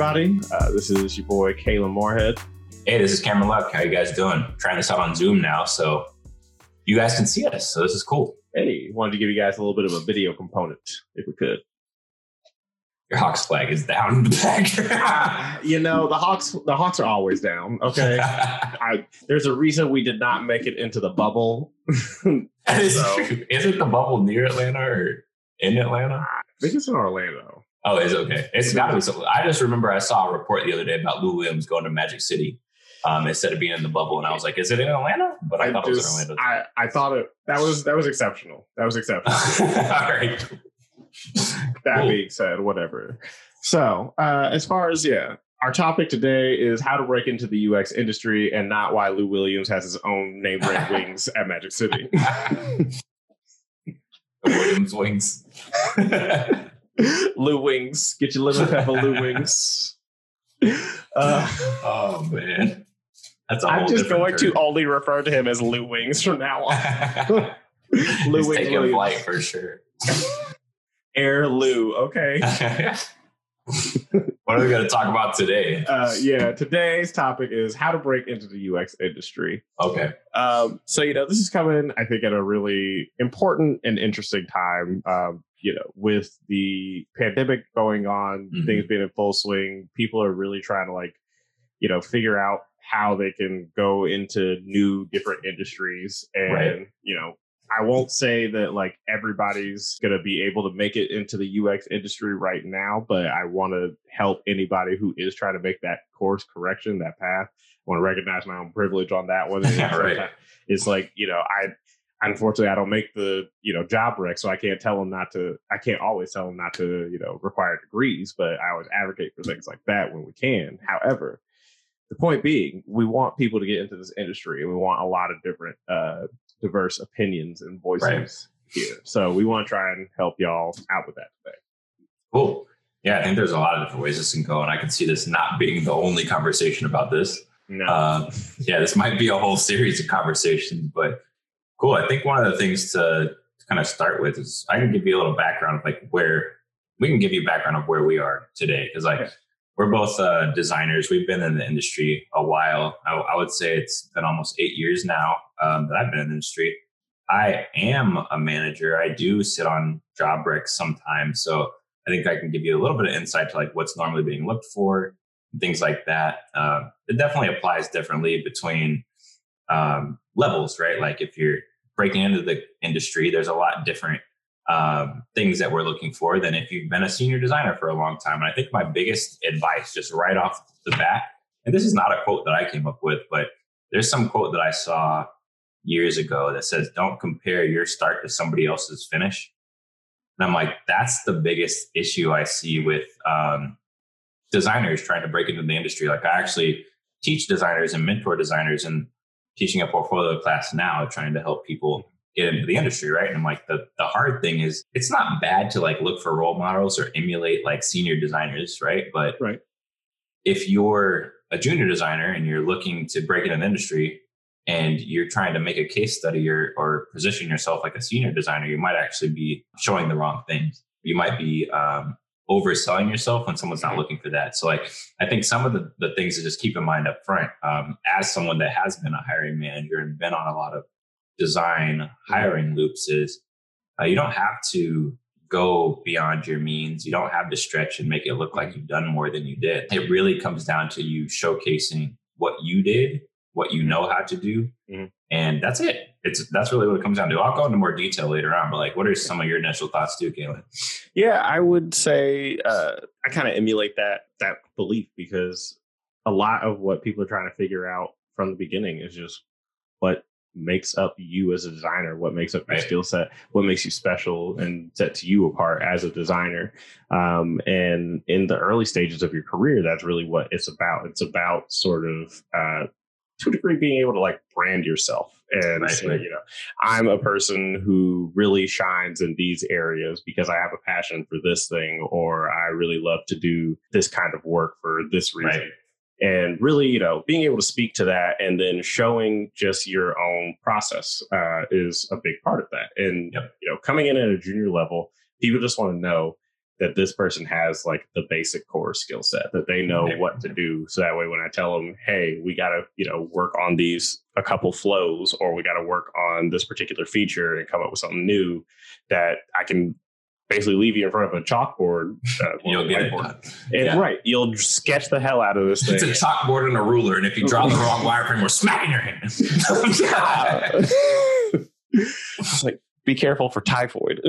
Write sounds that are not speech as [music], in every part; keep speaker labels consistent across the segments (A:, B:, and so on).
A: Everybody. Uh, this is your boy, Kalen Moorhead.
B: Hey, this is Cameron Luck. How you guys doing? trying this out on Zoom now, so you guys can see us. So this is cool.
A: Hey, wanted to give you guys a little bit of a video component, if we could.
B: Your Hawks flag is down in the background. [laughs]
A: you know, the Hawks the Hawks are always down. Okay. [laughs] I, there's a reason we did not make it into the bubble.
B: that is so, true. Isn't the bubble near Atlanta or in Atlanta? I
A: think it's in Orlando.
B: Oh, it's okay. It's got to be something. I just remember I saw a report the other day about Lou Williams going to Magic City um, instead of being in the bubble, and I was like, "Is it in Atlanta?" But I, I thought just, it was in Orlando.
A: I, I thought it that was that was exceptional. That was exceptional. [laughs] All right. that cool. being said, whatever. So, uh, as far as yeah, our topic today is how to break into the UX industry, and not why Lou Williams has his own name brand [laughs] wings at Magic City. [laughs]
B: Williams wings. [laughs]
A: Lou Wings. Get your lemon pepper Lou Wings. [laughs]
B: Uh, oh man,
A: that's. I'm just going to only refer to him as Lou Wings from now on. [laughs]
B: Lou He's Wings taking flight for sure.
A: Air Lou. Okay.
B: what are we going to talk about today?
A: Uh, yeah, today's topic is how to break into the UX industry.
B: Okay.
A: Um, so you know, this is coming, I think, at a really important and interesting time. Um, you know, with the pandemic going on, mm-hmm. things being in full swing, people are really trying to like, you know, figure out how they can go into new different industries and right. you know I won't say that like everybody's going to be able to make it into the UX industry right now, but I want to help anybody who is trying to make that course correction, that path. I want to recognize my own privilege on that one. [laughs]
B: yeah, right.
A: It's like, you know, I unfortunately I don't make the, you know, job rec, so I can't tell them not to I can't always tell them not to, you know, require degrees, but I always advocate for things like that when we can. However, the point being, we want people to get into this industry and we want a lot of different uh, diverse opinions and voices right. here. So we want to try and help y'all out with that today.
B: Cool. Yeah, I think there's a lot of different ways this can go, and I can see this not being the only conversation about this. No. Uh, yeah, this might be a whole series of conversations, but cool. I think one of the things to kind of start with is I can give you a little background of like where we can give you background of where we are today because like okay. we're both uh, designers. We've been in the industry a while. I, I would say it's been almost eight years now um, that I've been in the industry. I am a manager. I do sit on job recs sometimes. So I think I can give you a little bit of insight to like what's normally being looked for, things like that. Uh, it definitely applies differently between um, levels, right? Like if you're breaking into the industry, there's a lot different um, things that we're looking for than if you've been a senior designer for a long time. And I think my biggest advice, just right off the bat, and this is not a quote that I came up with, but there's some quote that I saw years ago that says, don't compare your start to somebody else's finish. And I'm like, that's the biggest issue I see with um, designers trying to break into the industry. Like, I actually teach designers and mentor designers and teaching a portfolio class now, trying to help people get into the industry, right? And I'm like, the, the hard thing is it's not bad to like look for role models or emulate like senior designers, right? But
A: right.
B: if you're a junior designer and you're looking to break into the industry, and you're trying to make a case study or, or position yourself like a senior designer, you might actually be showing the wrong things. You might be um, overselling yourself when someone's not looking for that. So, like, I think some of the, the things to just keep in mind up front, um, as someone that has been a hiring manager and been on a lot of design hiring loops, is uh, you don't have to go beyond your means. You don't have to stretch and make it look like you've done more than you did. It really comes down to you showcasing what you did what you know how to do, mm-hmm. and that's it. It's that's really what it comes down to. I'll go into more detail later on, but like, what are some of your initial thoughts too, Kalen?
A: Yeah, I would say uh, I kind of emulate that that belief because a lot of what people are trying to figure out from the beginning is just what makes up you as a designer, what makes up your right. skill set, what makes you special and sets you apart as a designer. Um, and in the early stages of your career, that's really what it's about. It's about sort of uh, to a degree being able to like brand yourself and right. say, you know, I'm a person who really shines in these areas because I have a passion for this thing, or I really love to do this kind of work for this reason. Right. And really, you know, being able to speak to that and then showing just your own process uh, is a big part of that. And, yep. you know, coming in at a junior level, people just want to know that this person has like the basic core skill set that they know what to do. So that way when i tell them hey we got to you know work on these a couple flows or we got to work on this particular feature and come up with something new that i can basically leave you in front of a chalkboard uh, [laughs]
B: you'll get it.
A: done. And, yeah. right you'll sketch the hell out of this thing
B: it's a chalkboard and a ruler and if you draw the [laughs] wrong wireframe we're smacking your hand. [laughs]
A: It's like be careful for typhoid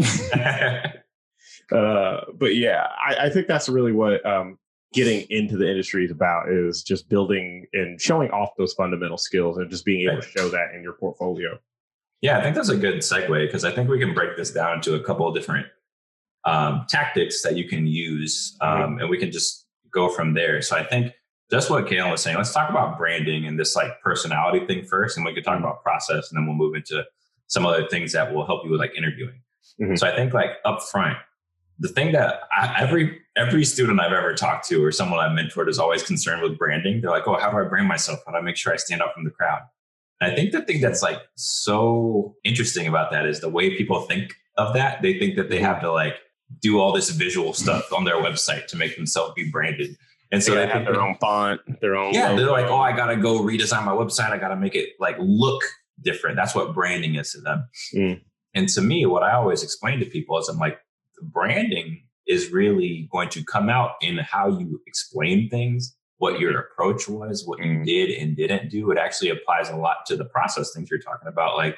A: uh, but yeah, I, I, think that's really what um, getting into the industry is about is just building and showing off those fundamental skills and just being able to show that in your portfolio.
B: Yeah, I think that's a good segue because I think we can break this down to a couple of different um, tactics that you can use, um, and we can just go from there. So I think that's what Kalen was saying. Let's talk about branding and this like personality thing first, and we could talk mm-hmm. about process, and then we'll move into some other things that will help you with like interviewing. Mm-hmm. So I think like up front, the thing that I, every every student I've ever talked to or someone I've mentored is always concerned with branding. They're like, "Oh, how do I brand myself? How do I make sure I stand out from the crowd?" And I think the thing that's like so interesting about that is the way people think of that. They think that they have to like do all this visual [laughs] stuff on their website to make themselves be branded. And so
A: they, they have their own font, their own.
B: Yeah, logo. they're like, "Oh, I gotta go redesign my website. I gotta make it like look different." That's what branding is to them. Mm. And to me, what I always explain to people is, I'm like, branding is really going to come out in how you explain things, what your approach was, what you mm. did and didn't do. It actually applies a lot to the process things you're talking about. Like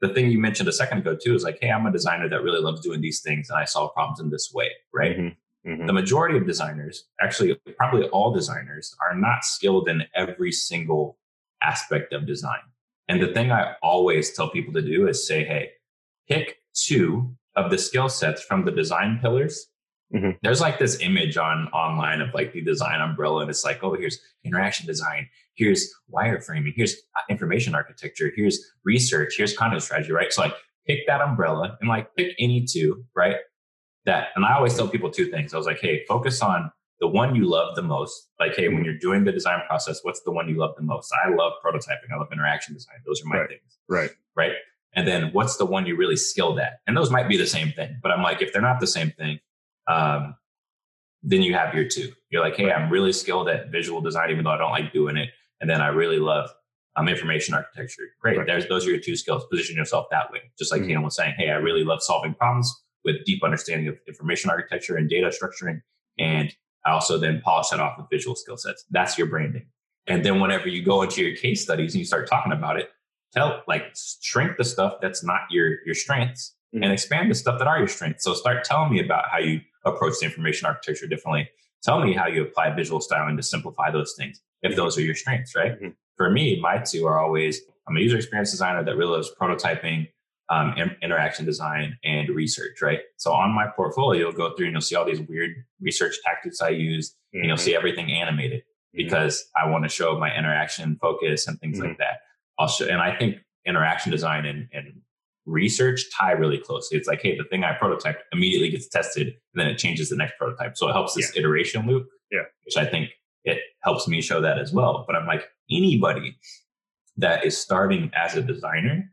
B: the thing you mentioned a second ago too is like, hey, I'm a designer that really loves doing these things and I solve problems in this way, right? Mm-hmm. Mm-hmm. The majority of designers, actually, probably all designers, are not skilled in every single aspect of design. And the thing I always tell people to do is say, hey, pick two of the skill sets from the design pillars. Mm-hmm. There's like this image on online of like the design umbrella, and it's like, oh, here's interaction design, here's wireframing, here's uh, information architecture, here's research, here's content strategy, right? So like pick that umbrella and like pick any two, right? That and I always tell people two things. I was like, hey, focus on the one you love the most. Like, hey, when mm-hmm. you're doing the design process, what's the one you love the most? I love prototyping. I love interaction design. Those are my
A: right.
B: things.
A: Right.
B: Right. And then what's the one you're really skilled at? And those might be the same thing. But I'm like, if they're not the same thing, um, then you have your two. You're like, hey, I'm really skilled at visual design, even though I don't like doing it. And then I really love um, information architecture. Great. Right. There's those are your two skills. Position yourself that way. Just like mm-hmm. was saying, hey, I really love solving problems with deep understanding of information architecture and data structuring. And I also then polish that off with visual skill sets. That's your branding. And then whenever you go into your case studies and you start talking about it, tell like shrink the stuff that's not your your strengths mm-hmm. and expand the stuff that are your strengths. So start telling me about how you approach the information architecture differently. Tell me how you apply visual styling to simplify those things if mm-hmm. those are your strengths, right? Mm-hmm. For me, my two are always I'm a user experience designer that really loves prototyping, um, interaction design, and research, right? So on my portfolio, you'll go through and you'll see all these weird research tactics I use, and you'll see mm-hmm. everything animated mm-hmm. because I want to show my interaction focus and things like that. I'll show, and I think interaction design and, and research tie really closely. It's like, hey, the thing I prototype immediately gets tested, and then it changes the next prototype. So it helps this yeah. iteration loop.
A: Yeah.
B: Which I think it helps me show that as well. But I'm like, anybody that is starting as a designer,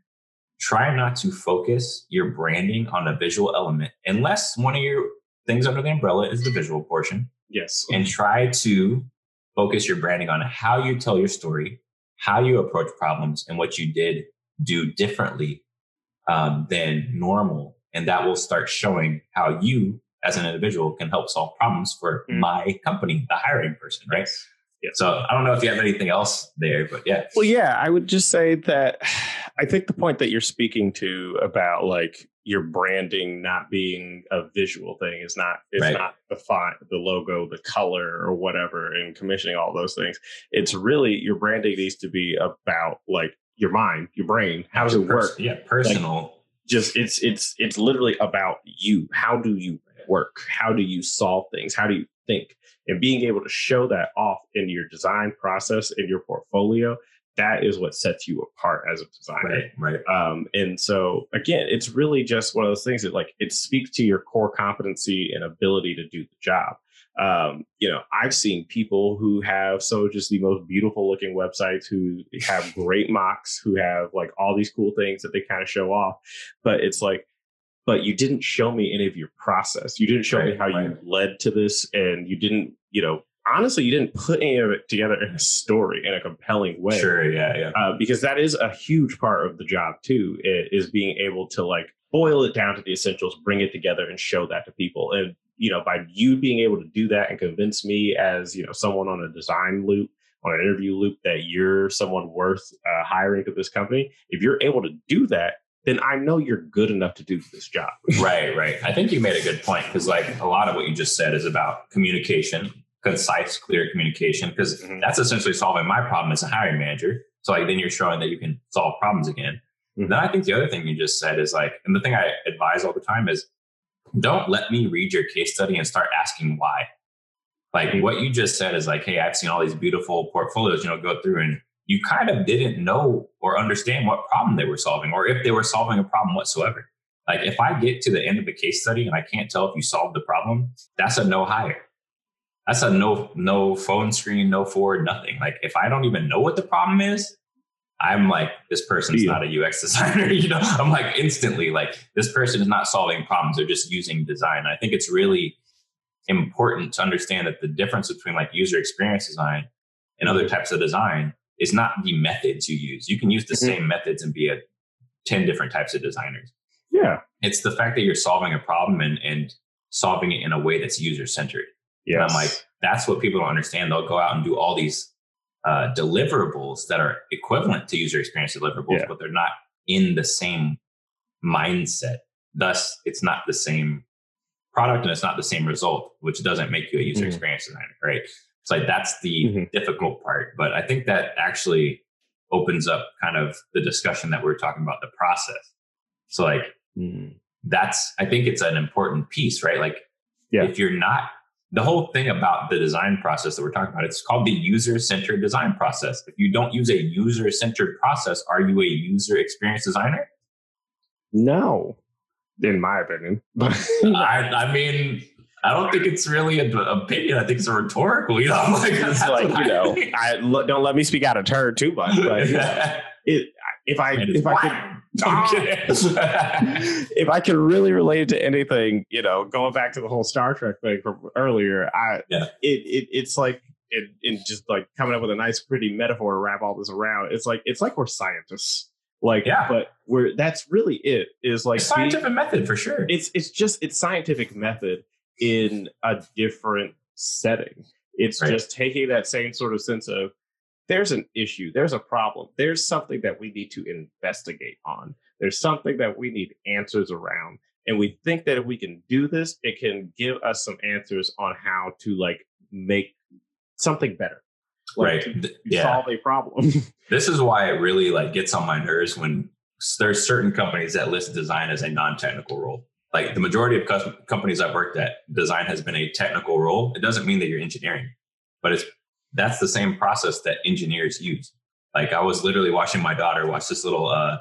B: try not to focus your branding on a visual element unless one of your things under the umbrella is the visual portion.
A: Yes.
B: And try to focus your branding on how you tell your story how you approach problems and what you did do differently um, than normal. And that will start showing how you, as an individual, can help solve problems for mm. my company, the hiring person, right? Yes. Yeah. So I don't know if you have anything else there, but yeah.
A: Well, yeah, I would just say that [sighs] I think the point that you're speaking to about like your branding not being a visual thing is not it's right. not the font, the logo, the color, or whatever, and commissioning all those things. It's really your branding needs to be about like your mind, your brain. How does it work?
B: Yeah, personal. Like,
A: just it's it's it's literally about you. How do you work? How do you solve things? How do you think? And being able to show that off in your design process in your portfolio that is what sets you apart as a designer.
B: Right. right.
A: Um, and so again, it's really just one of those things that like it speaks to your core competency and ability to do the job. Um, you know, I've seen people who have so just the most beautiful looking websites who have [laughs] great mocks, who have like all these cool things that they kind of show off. But it's like but you didn't show me any of your process. You didn't show right, me how right. you led to this, and you didn't, you know, honestly, you didn't put any of it together in a story in a compelling way.
B: Sure, yeah, yeah.
A: Uh, because that is a huge part of the job too, is being able to like boil it down to the essentials, bring it together, and show that to people. And you know, by you being able to do that and convince me as you know someone on a design loop on an interview loop that you're someone worth uh, hiring to this company if you're able to do that then i know you're good enough to do this job
B: right right i think you made a good point because like a lot of what you just said is about communication concise clear communication because mm-hmm. that's essentially solving my problem as a hiring manager so like then you're showing that you can solve problems again mm-hmm. then i think the other thing you just said is like and the thing i advise all the time is don't let me read your case study and start asking why. Like mm-hmm. what you just said is like, hey, I've seen all these beautiful portfolios, you know, go through and you kind of didn't know or understand what problem they were solving or if they were solving a problem whatsoever. Like if I get to the end of the case study and I can't tell if you solved the problem, that's a no hire. That's a no no phone screen, no forward, nothing. Like if I don't even know what the problem is, I'm like, this person's yeah. not a UX [laughs] designer. you know, I'm like instantly like, this person is not solving problems. They're just using design. I think it's really important to understand that the difference between like user experience design and other types of design is not the methods you use. You can use the mm-hmm. same methods and be a 10 different types of designers.
A: Yeah.
B: It's the fact that you're solving a problem and, and solving it in a way that's user centered. Yeah. I'm like, that's what people don't understand. They'll go out and do all these uh, deliverables that are equivalent to user experience deliverables, yeah. but they're not in the same mindset. Thus, it's not the same product and it's not the same result, which doesn't make you a user mm-hmm. experience designer, right? It's like that's the mm-hmm. difficult part. But I think that actually opens up kind of the discussion that we are talking about the process. So like mm-hmm. that's I think it's an important piece, right? Like yeah. if you're not the whole thing about the design process that we're talking about, it's called the user centered design process. If you don't use a user centered process, are you a user experience designer?
A: No, in my opinion. [laughs]
B: I, I mean, I don't think it's really an opinion. I think it's a rhetorical. You know, [laughs]
A: like, it's like you know, I don't let me speak out of turn too much. But you [laughs] know, it, if I if I could Oh. [laughs] if I can really relate it to anything, you know, going back to the whole Star Trek thing from earlier, I yeah. it, it it's like it, it just like coming up with a nice pretty metaphor to wrap all this around. It's like it's like we're scientists. Like yeah. but we're that's really it is like
B: it's scientific method for sure.
A: It's it's just it's scientific method in a different setting. It's right. just taking that same sort of sense of there's an issue, there's a problem, there's something that we need to investigate on, there's something that we need answers around. And we think that if we can do this, it can give us some answers on how to like make something better.
B: Like, right.
A: Yeah. solve a problem. [laughs]
B: this is why it really like gets on my nerves when there's certain companies that list design as a non-technical role. Like the majority of companies I've worked at, design has been a technical role. It doesn't mean that you're engineering, but it's that's the same process that engineers use. Like I was literally watching my daughter watch this little uh,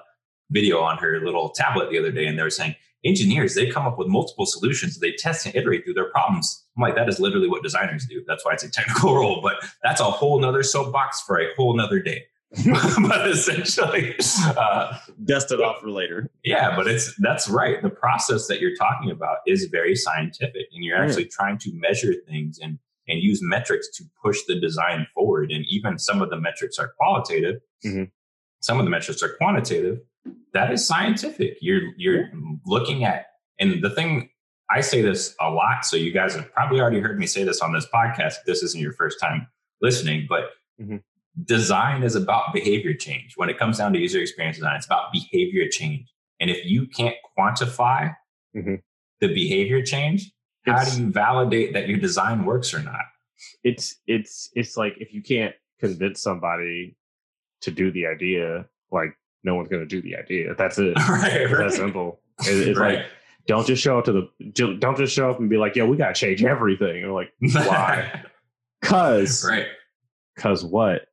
B: video on her little tablet the other day, and they were saying engineers they come up with multiple solutions, they test and iterate through their problems. I'm like, that is literally what designers do. That's why it's a technical [laughs] role, but that's a whole nother soapbox for a whole nother day. [laughs] but essentially, uh,
A: dust it off for later.
B: Yeah, but it's that's right. The process that you're talking about is very scientific, and you're actually trying to measure things and and use metrics to push the design forward. And even some of the metrics are qualitative, mm-hmm. some of the metrics are quantitative. That is scientific. You're you're looking at, and the thing I say this a lot, so you guys have probably already heard me say this on this podcast. If this isn't your first time listening, but mm-hmm. design is about behavior change. When it comes down to user experience design, it's about behavior change. And if you can't quantify mm-hmm. the behavior change, how do you validate that your design works or not?
A: It's it's it's like if you can't convince somebody to do the idea, like no one's going to do the idea. That's it. [laughs] right, it's right. that simple. It, it's right. like don't just show up to the don't just show up and be like, yeah, we got to change everything. Or like, [laughs] why? [laughs] Cause
B: right.
A: Cause what?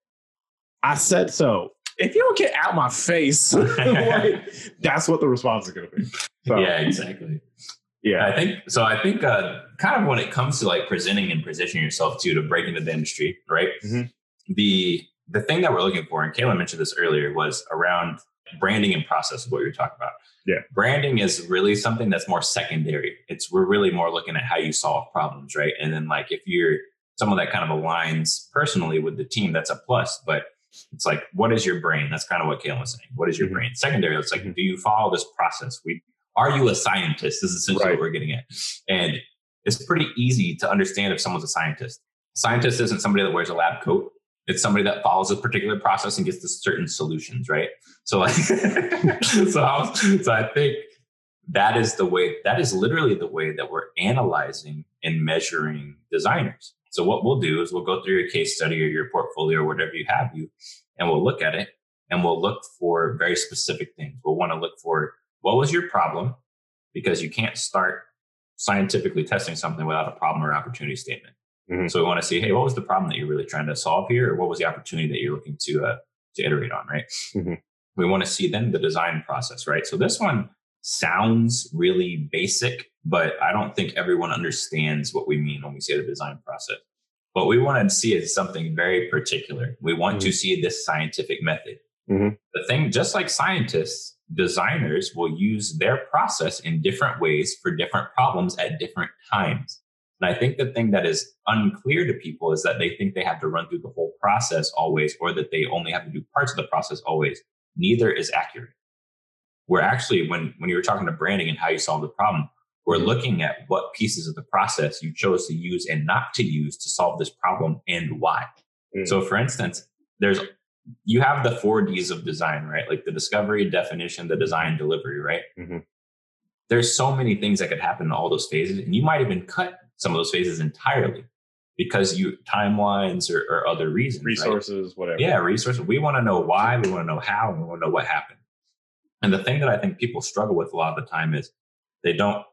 A: I said so. If you don't get out my face, like, that's what the response is going to be.
B: So, yeah, exactly. Yeah, I think so. I think uh, kind of when it comes to like presenting and positioning yourself to to break into the industry, right? Mm-hmm. The the thing that we're looking for, and Kalen mentioned this earlier, was around branding and process of what you're talking about.
A: Yeah.
B: Branding is really something that's more secondary. It's we're really more looking at how you solve problems, right? And then like if you're someone that kind of aligns personally with the team, that's a plus. But it's like, what is your brain? That's kind of what Kalen was saying. What is your mm-hmm. brain? Secondary, it's like, mm-hmm. do you follow this process? We are you a scientist? This is essentially right. what we're getting at. And it's pretty easy to understand if someone's a scientist. Scientist isn't somebody that wears a lab coat. It's somebody that follows a particular process and gets to certain solutions, right? So like [laughs] so, I so I think that is the way that is literally the way that we're analyzing and measuring designers. So what we'll do is we'll go through your case study or your portfolio or whatever you have you, and we'll look at it and we'll look for very specific things. We'll want to look for what was your problem because you can't start scientifically testing something without a problem or opportunity statement. Mm-hmm. So we want to see, hey, what was the problem that you're really trying to solve here, or what was the opportunity that you're looking to uh, to iterate on, right? Mm-hmm. We want to see then the design process, right? So this one sounds really basic, but I don't think everyone understands what we mean when we say the design process. What we want to see is something very particular. We want mm-hmm. to see this scientific method. Mm-hmm. The thing, just like scientists, designers will use their process in different ways for different problems at different times. And I think the thing that is unclear to people is that they think they have to run through the whole process always, or that they only have to do parts of the process always. Neither is accurate. We're actually, when, when you were talking to branding and how you solve the problem, we're looking at what pieces of the process you chose to use and not to use to solve this problem and why. Mm. So, for instance, there's you have the four D's of design, right? Like the discovery, definition, the design, delivery, right? Mm-hmm. There's so many things that could happen in all those phases, and you might even cut some of those phases entirely because you timelines or, or other reasons,
A: resources, right? whatever.
B: Yeah, resources. We want to know why, we want to know how, and we want to know what happened. And the thing that I think people struggle with a lot of the time is they don't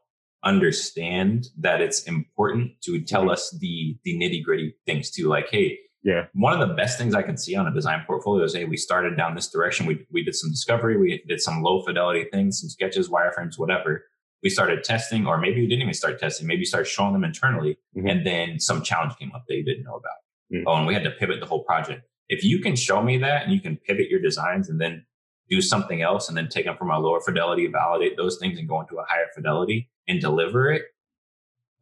B: understand that it's important to tell mm-hmm. us the the nitty gritty things too. Like, hey,
A: yeah.
B: One of the best things I can see on a design portfolio is, hey, we started down this direction. We, we did some discovery. We did some low fidelity things, some sketches, wireframes, whatever. We started testing, or maybe you didn't even start testing. Maybe you started showing them internally. Mm-hmm. And then some challenge came up that you didn't know about. Mm-hmm. Oh, and we had to pivot the whole project. If you can show me that and you can pivot your designs and then do something else and then take them from a lower fidelity, validate those things and go into a higher fidelity and deliver it,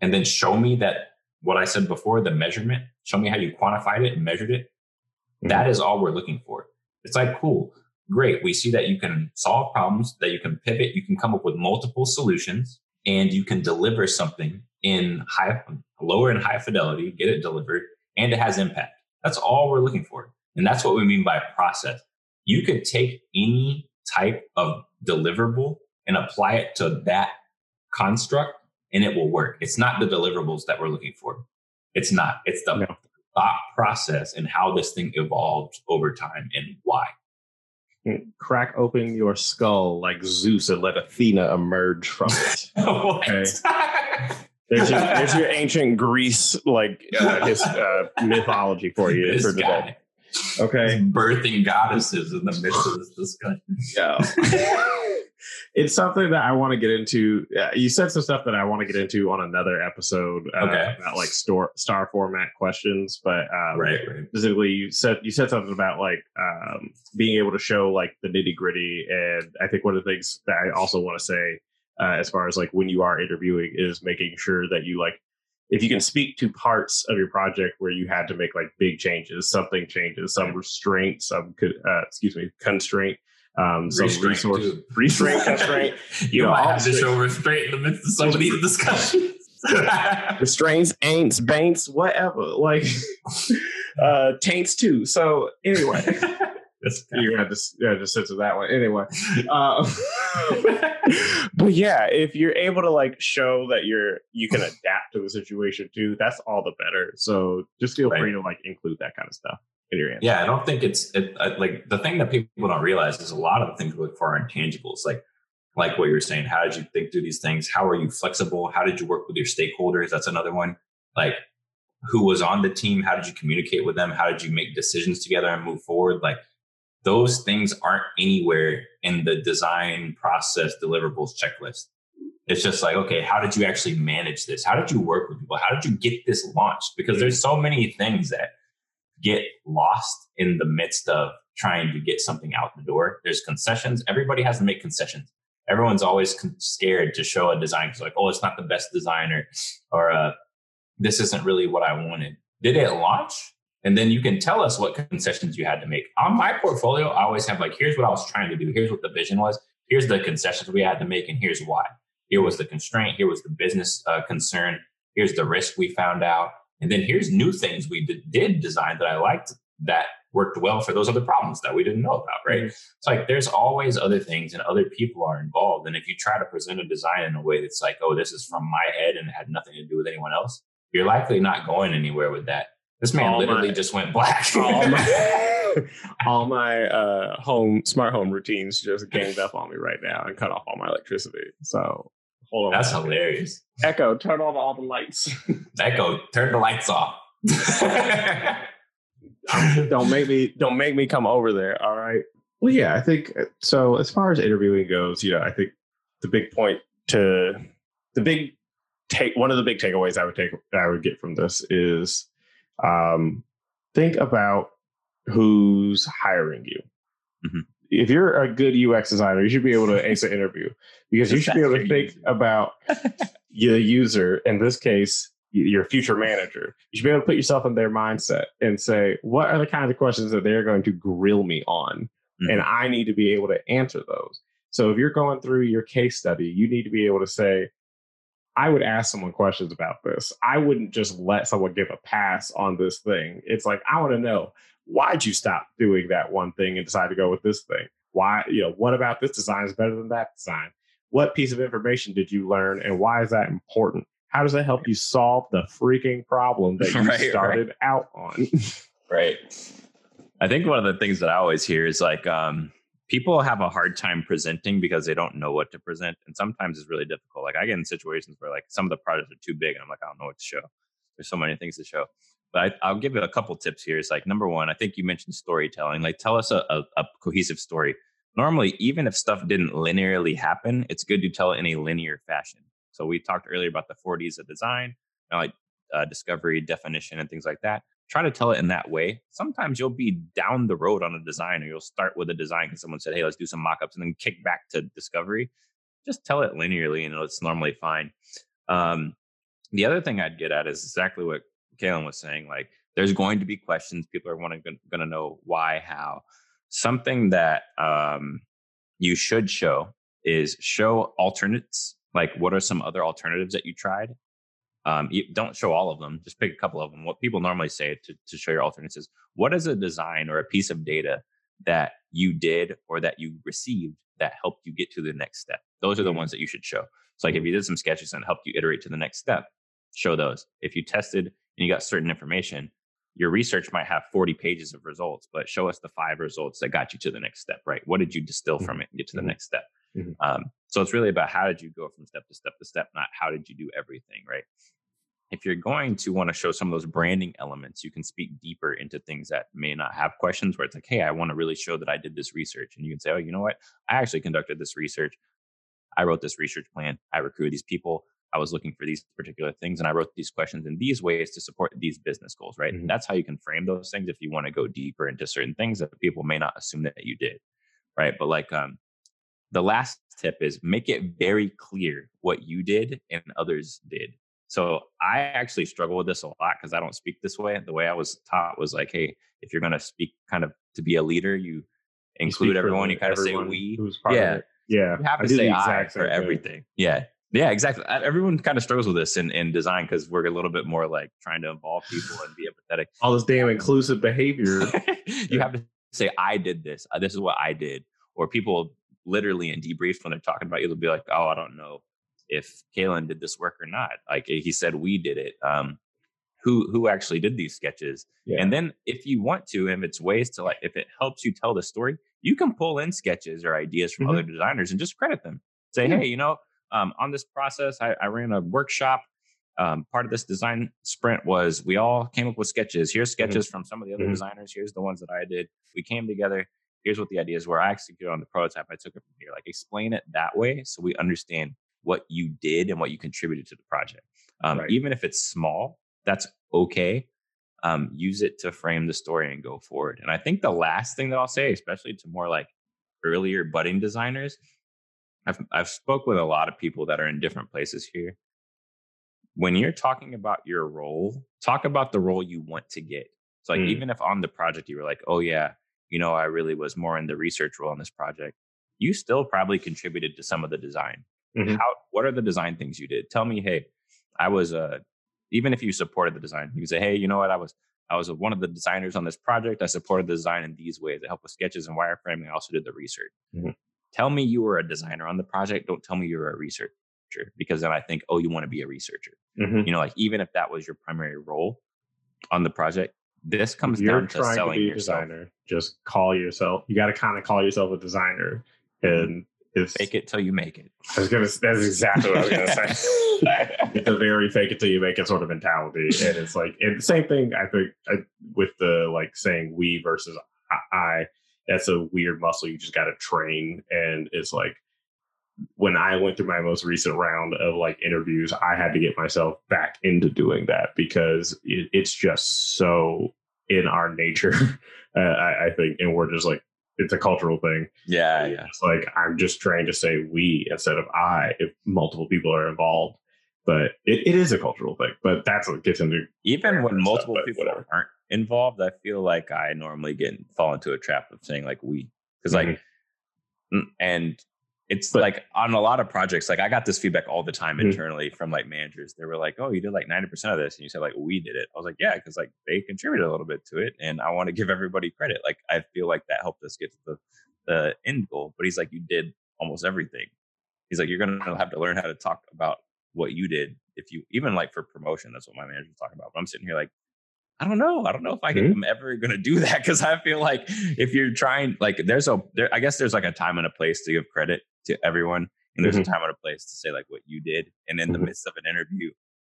B: and then show me that what I said before, the measurement, show me how you quantified it and measured it. Mm-hmm. That is all we're looking for. It's like, cool, great. We see that you can solve problems, that you can pivot, you can come up with multiple solutions, and you can deliver something in high, lower and high fidelity, get it delivered, and it has impact. That's all we're looking for. And that's what we mean by process. You could take any type of deliverable and apply it to that construct and it will work. It's not the deliverables that we're looking for. It's not. It's the no. thought process and how this thing evolved over time and why.
A: Mm, crack open your skull like Zeus and let Athena emerge from it. [laughs] okay. [laughs] There's your, there's your ancient Greece like uh, his uh, [laughs] mythology for you this for today. Okay,
B: birthing goddesses in the midst of this discussion.
A: Yeah. It's something that I want to get into. Uh, you said some stuff that I want to get into on another episode uh, okay. about like store, star format questions, but um,
B: right, right.
A: specifically you said you said something about like um, being able to show like the nitty gritty, and I think one of the things that I also want to say uh, as far as like when you are interviewing is making sure that you like if you can speak to parts of your project where you had to make like big changes, something changes, some restraint, some uh, excuse me constraint um, some resource too. restraint constraint. [laughs]
B: you, you know, might have to show restraint in the midst of some of these discussions. [laughs]
A: Restraints, ain'ts, baints, whatever. Like [laughs] uh taints too. So anyway. You had to yeah, just censor that one anyway. Uh, [laughs] but yeah, if you're able to like show that you're you can adapt to the situation too, that's all the better. So just feel right. free to like include that kind of stuff in your answer.
B: Yeah, I don't think it's it, uh, like the thing that people don't realize is a lot of the things we look for are intangibles. Like like what you're saying, how did you think through these things? How are you flexible? How did you work with your stakeholders? That's another one. Like who was on the team? How did you communicate with them? How did you make decisions together and move forward? Like those things aren't anywhere in the design process deliverables checklist. It's just like, okay, how did you actually manage this? How did you work with people? How did you get this launched? Because there's so many things that get lost in the midst of trying to get something out the door. There's concessions. Everybody has to make concessions. Everyone's always scared to show a design because like, oh, it's not the best designer, or uh, this isn't really what I wanted. Did it launch? And then you can tell us what concessions you had to make. On my portfolio, I always have like, here's what I was trying to do. Here's what the vision was. Here's the concessions we had to make, and here's why. Here was the constraint. Here was the business uh, concern. Here's the risk we found out. And then here's new things we d- did design that I liked that worked well for those other problems that we didn't know about, right? Mm-hmm. It's like there's always other things and other people are involved. And if you try to present a design in a way that's like, oh, this is from my head and it had nothing to do with anyone else, you're likely not going anywhere with that. This man all literally my, just went black. [laughs]
A: all my, [laughs] all my uh, home smart home routines just ganged up on me right now and cut off all my electricity. So
B: hold on. That's hilarious.
A: Echo, turn on all the lights. [laughs]
B: Echo, turn the lights off.
A: don't make me don't make me come over there. All right. Well, yeah, I think uh, so. As far as interviewing goes, you know, I think the big point to the big take one of the big takeaways I would take I would get from this is um, think about who's hiring you. Mm-hmm. If you're a good UX designer, you should be able to [laughs] ace an interview because you should be able to think about [laughs] the user. In this case, your future manager. You should be able to put yourself in their mindset and say, what are the kinds of questions that they're going to grill me on? Mm-hmm. And I need to be able to answer those. So if you're going through your case study, you need to be able to say, I would ask someone questions about this. I wouldn't just let someone give a pass on this thing. It's like, I want to know why'd you stop doing that one thing and decide to go with this thing? Why, you know, what about this design is better than that design? What piece of information did you learn and why is that important? How does that help you solve the freaking problem that [laughs] you right, started right. out on?
B: right. I think one of the things that I always hear is like um, people have a hard time presenting because they don't know what to present, and sometimes it's really difficult. Like I get in situations where like some of the projects are too big, and I'm like, I don't know what to show. There's so many things to show. But I, will give you a couple tips here. It's like number one, I think you mentioned storytelling. Like tell us a, a, a cohesive story. Normally, even if stuff didn't linearly happen, it's good to tell it in a linear fashion. So we talked earlier about the 4Ds of design, like uh, discovery, definition, and things like that. Try to tell it in that way. Sometimes you'll be down the road on a design, or you'll start with a design because someone said, "Hey, let's do some mock-ups," and then kick back to discovery. Just tell it linearly, and it's normally fine. Um, the other thing I'd get at is exactly what Kalen was saying. Like, there's going to be questions. People are going to know why, how. Something that um, you should show is show alternates like what are some other alternatives that you tried um, you don't show all of them just pick a couple of them what people normally say to, to show your alternates is what is a design or a piece of data that you did or that you received that helped you get to the next step those are the mm-hmm. ones that you should show so like if you did some sketches and helped you iterate to the next step show those if you tested and you got certain information your research might have 40 pages of results but show us the five results that got you to the next step right what did you distill mm-hmm. from it and get to the mm-hmm. next step Mm-hmm. Um, so it's really about how did you go from step to step to step, not how did you do everything, right? If you're going to want to show some of those branding elements, you can speak deeper into things that may not have questions where it's like, hey, I want to really show that I did this research. And you can say, oh, you know what? I actually conducted this research. I wrote this research plan. I recruited these people. I was looking for these particular things and I wrote these questions in these ways to support these business goals, right? Mm-hmm. That's how you can frame those things if you want to go deeper into certain things that people may not assume that you did, right? But like, um, the last tip is make it very clear what you did and others did. So I actually struggle with this a lot because I don't speak this way. The way I was taught was like, hey, if you're going to speak kind of to be a leader, you include you everyone. You kind of say we.
A: yeah.
B: Yeah. You have to say I for everything. Yeah. Yeah, exactly. Everyone kind of struggles with this in, in design because we're a little bit more like trying to involve people and be empathetic.
A: All this damn inclusive behavior. [laughs]
B: you have to say, I did this. Uh, this is what I did. Or people literally in debrief when they're talking about you, they'll be like, "Oh, I don't know if Kalen did this work or not." Like he said, we did it. Um, who who actually did these sketches? Yeah. And then if you want to, if it's ways to like, if it helps you tell the story, you can pull in sketches or ideas from mm-hmm. other designers and just credit them. Say, hey, you know, um, on this process, I, I ran a workshop. Um, part of this design sprint was we all came up with sketches. Here's mm-hmm. sketches mm-hmm. from some of the other mm-hmm. designers. Here's the ones that I did. We came together here's what the ideas were. I executed on the prototype. I took it from here. Like explain it that way so we understand what you did and what you contributed to the project. Um, right. Even if it's small, that's okay. um, use it to frame the story and go forward. And I think the last thing that I'll say, especially to more like earlier budding designers, I've I've spoke with a lot of people that are in different places here. When you're talking about your role, talk about the role you want to get. So like mm. even if on the project you were like, oh yeah, you know, I really was more in the research role on this project, you still probably contributed to some of the design. Mm-hmm. How what are the design things you did? Tell me, hey, I was uh even if you supported the design, you can say, hey, you know what, I was I was one of the designers on this project. I supported the design in these ways. I helped with sketches and wireframing. I also did the research. Mm-hmm. Tell me you were a designer on the project. Don't tell me you were a researcher because then I think, oh, you want to be a researcher. Mm-hmm. You know, like even if that was your primary role on the project, this comes
A: You're
B: down
A: to selling to be a
B: yourself.
A: designer. Just call yourself. You got to kind of call yourself a designer, mm-hmm. and it's
B: fake it till you make it.
A: I was gonna. That's exactly what I was gonna say. [laughs] it's a very fake it till you make it sort of mentality, and it's like and the same thing. I think I, with the like saying we versus I. That's a weird muscle you just got to train, and it's like when I went through my most recent round of like interviews, I had to get myself back into doing that because it, it's just so in our nature, [laughs] uh, I, I, think, and we're just like it's a cultural thing.
B: Yeah, yeah.
A: It's like I'm just trying to say we instead of I if multiple people are involved. But it, it is a cultural thing. But that's what gets into
B: even when multiple stuff, people whatever. aren't involved. I feel like I normally get fall into a trap of saying like we because mm-hmm. like and it's but, like on a lot of projects, like I got this feedback all the time mm-hmm. internally from like managers. They were like, "Oh, you did like ninety percent of this," and you said like we did it. I was like, "Yeah," because like they contributed a little bit to it, and I want to give everybody credit. Like I feel like that helped us get to the the end goal. But he's like, "You did almost everything." He's like, "You're gonna have to learn how to talk about what you did if you even like for promotion." That's what my manager was talking about. But I'm sitting here like, I don't know. I don't know if I can, mm-hmm. am ever going to do [laughs] that because I feel like if you're trying, like, there's a, there, I guess there's like a time and a place to give credit to everyone. And there's mm-hmm. a time and a place to say like what you did. And in mm-hmm. the midst of an interview,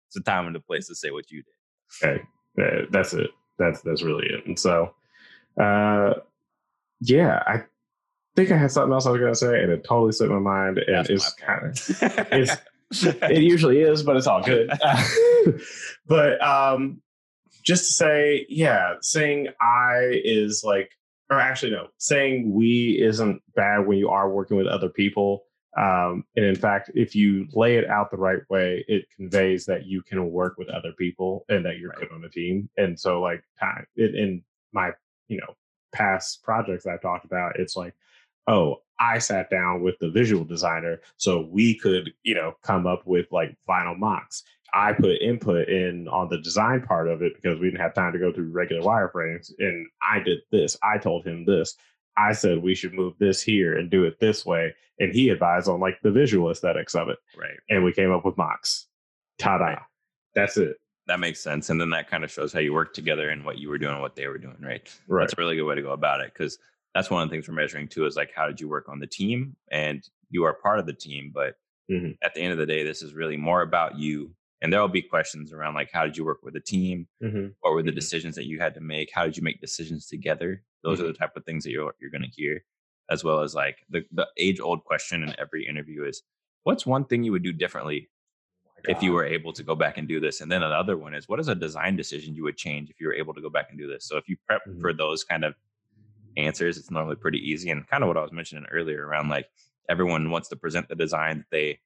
B: it's a time and a place to say what you
A: did. Okay. that's it. That's, that's really it. And so, uh, yeah, I think I had something else I was going to say and it totally slipped my mind. And that's it's kind of, [laughs] it's, it usually is, but it's all good. [laughs] but, um, just to say, yeah, saying I is like or actually no, saying we isn't bad when you are working with other people. Um, and in fact, if you lay it out the right way, it conveys that you can work with other people and that you're right. good on the team. And so, like, in my you know past projects I've talked about, it's like, oh, I sat down with the visual designer so we could you know come up with like final mocks. I put input in on the design part of it because we didn't have time to go through regular wireframes. And I did this. I told him this. I said we should move this here and do it this way. And he advised on like the visual aesthetics of it.
B: Right.
A: And we came up with mocks. Ta da. Right. That's it.
B: That makes sense. And then that kind of shows how you work together and what you were doing and what they were doing, right?
A: Right.
B: That's a really good way to go about it because that's one of the things we're measuring too is like how did you work on the team? And you are part of the team, but mm-hmm. at the end of the day, this is really more about you and there will be questions around like how did you work with a team mm-hmm. what were the mm-hmm. decisions that you had to make how did you make decisions together those mm-hmm. are the type of things that you're, you're going to hear as well as like the, the age old question in every interview is what's one thing you would do differently oh if you were able to go back and do this and then another one is what is a design decision you would change if you were able to go back and do this so if you prep mm-hmm. for those kind of answers it's normally pretty easy and kind of what i was mentioning earlier around like everyone wants to present the design that they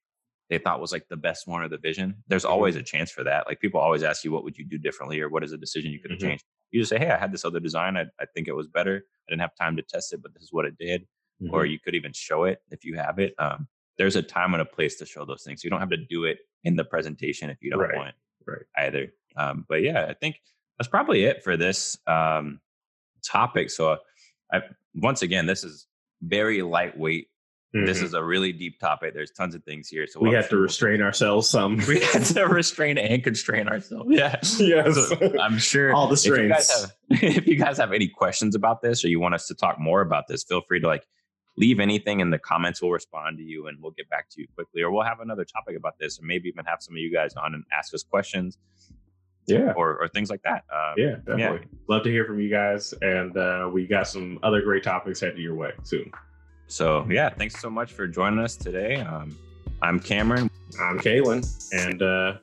B: they thought was like the best one or the vision, there's mm-hmm. always a chance for that. Like people always ask you, what would you do differently or what is a decision you could have mm-hmm. changed? You just say, hey, I had this other design. I, I think it was better. I didn't have time to test it, but this is what it did. Mm-hmm. Or you could even show it if you have it. Um, there's a time and a place to show those things. You don't have to do it in the presentation if you don't
A: right.
B: want
A: right.
B: either. Um, but yeah, I think that's probably it for this um, topic. So I, once again, this is very lightweight Mm-hmm. This is a really deep topic. There's tons of things here. So
A: we have to restrain ourselves some. [laughs]
B: we have to restrain and constrain ourselves. Yeah.
A: Yes.
B: So I'm sure
A: all the strains.
B: If you, guys have, [laughs] if you guys have any questions about this or you want us to talk more about this, feel free to like leave anything in the comments. We'll respond to you and we'll get back to you quickly. Or we'll have another topic about this and maybe even have some of you guys on and ask us questions.
A: Yeah.
B: Or, or things like that.
A: Um, yeah, definitely. Yeah. Love to hear from you guys. And uh, we got some other great topics headed your way soon.
B: So yeah, thanks so much for joining us today. Um, I'm Cameron.
A: I'm Kalen, and uh,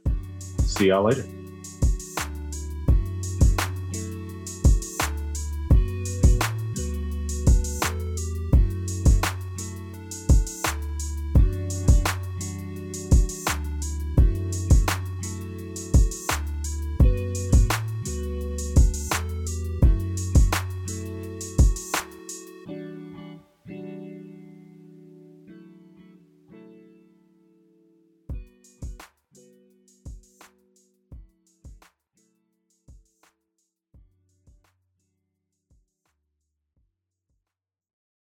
A: see y'all later.